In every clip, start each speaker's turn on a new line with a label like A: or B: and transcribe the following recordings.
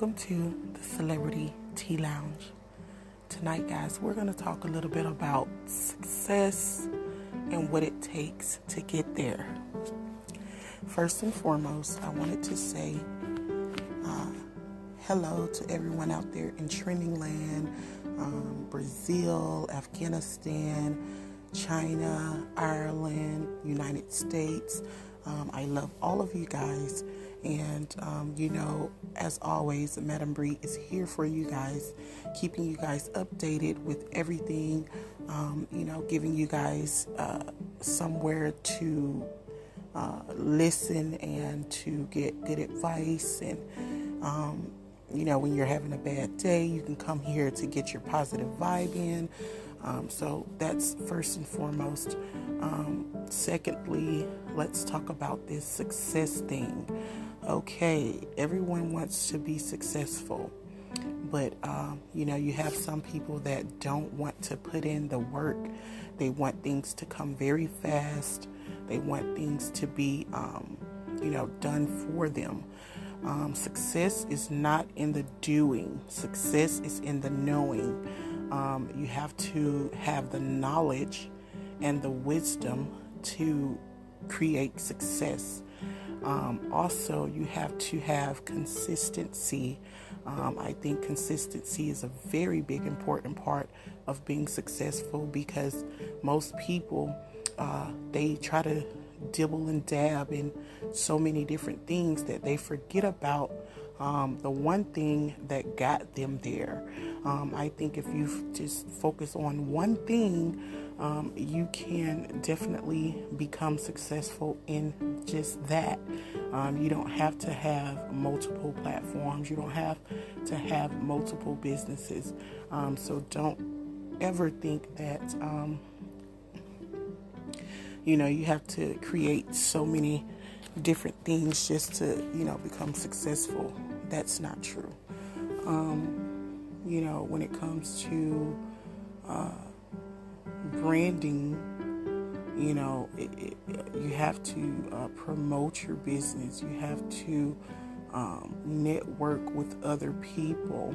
A: Welcome to the Celebrity Tea Lounge. Tonight, guys, we're going to talk a little bit about success and what it takes to get there. First and foremost, I wanted to say uh, hello to everyone out there in Trending Land, um, Brazil, Afghanistan, China, Ireland, United States. Um, I love all of you guys. And, um, you know, as always, Madam Bree is here for you guys, keeping you guys updated with everything, um, you know, giving you guys uh, somewhere to uh, listen and to get good advice. And, um, you know, when you're having a bad day, you can come here to get your positive vibe in. Um, so that's first and foremost. Um, secondly, let's talk about this success thing okay, everyone wants to be successful, but um, you know, you have some people that don't want to put in the work. They want things to come very fast. They want things to be, um, you know, done for them. Um, success is not in the doing. Success is in the knowing. Um, you have to have the knowledge and the wisdom to create success. Um, also, you have to have consistency. Um, I think consistency is a very big, important part of being successful because most people uh, they try to dibble and dab in so many different things that they forget about um, the one thing that got them there. Um, I think if you just focus on one thing, um, you can definitely become successful in just that. Um, you don't have to have multiple platforms, you don't have to have multiple businesses. Um, so don't ever think that. Um, you know, you have to create so many different things just to, you know, become successful. That's not true. Um, you know, when it comes to uh, branding, you know, it, it, you have to uh, promote your business. You have to um, network with other people.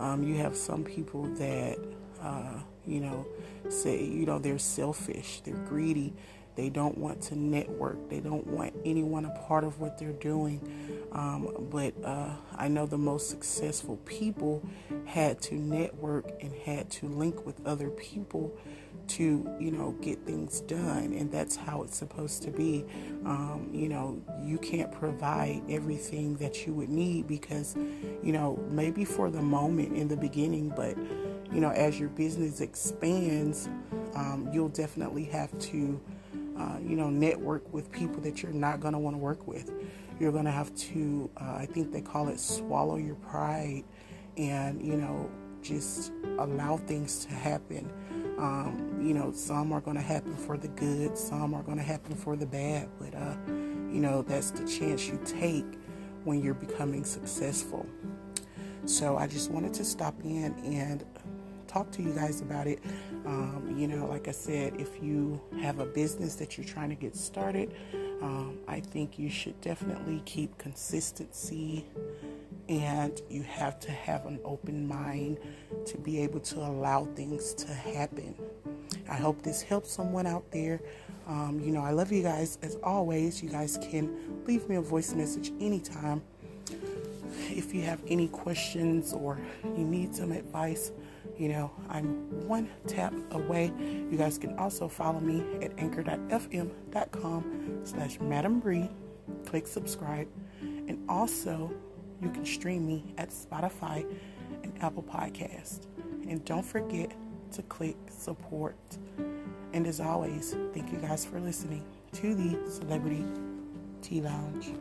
A: Um, you have some people that, uh, you know, say, you know, they're selfish, they're greedy. They don't want to network. They don't want anyone a part of what they're doing. Um, but uh, I know the most successful people had to network and had to link with other people to you know get things done and that's how it's supposed to be um, you know you can't provide everything that you would need because you know maybe for the moment in the beginning but you know as your business expands um, you'll definitely have to uh, you know network with people that you're not going to want to work with you're going to have to uh, i think they call it swallow your pride and you know just allow things to happen um, you know, some are going to happen for the good, some are going to happen for the bad, but, uh, you know, that's the chance you take when you're becoming successful. So I just wanted to stop in and talk to you guys about it. Um, you know, like I said, if you have a business that you're trying to get started, um, I think you should definitely keep consistency and you have to have an open mind to be able to allow things to happen. I hope this helps someone out there. Um, you know, I love you guys as always. You guys can leave me a voice message anytime. If you have any questions or you need some advice, you know, I'm one tap away. You guys can also follow me at anchor.fm.com slash Madam Bree. Click subscribe. And also, you can stream me at Spotify and Apple Podcast. And don't forget to click support. And as always, thank you guys for listening to the Celebrity Tea Lounge.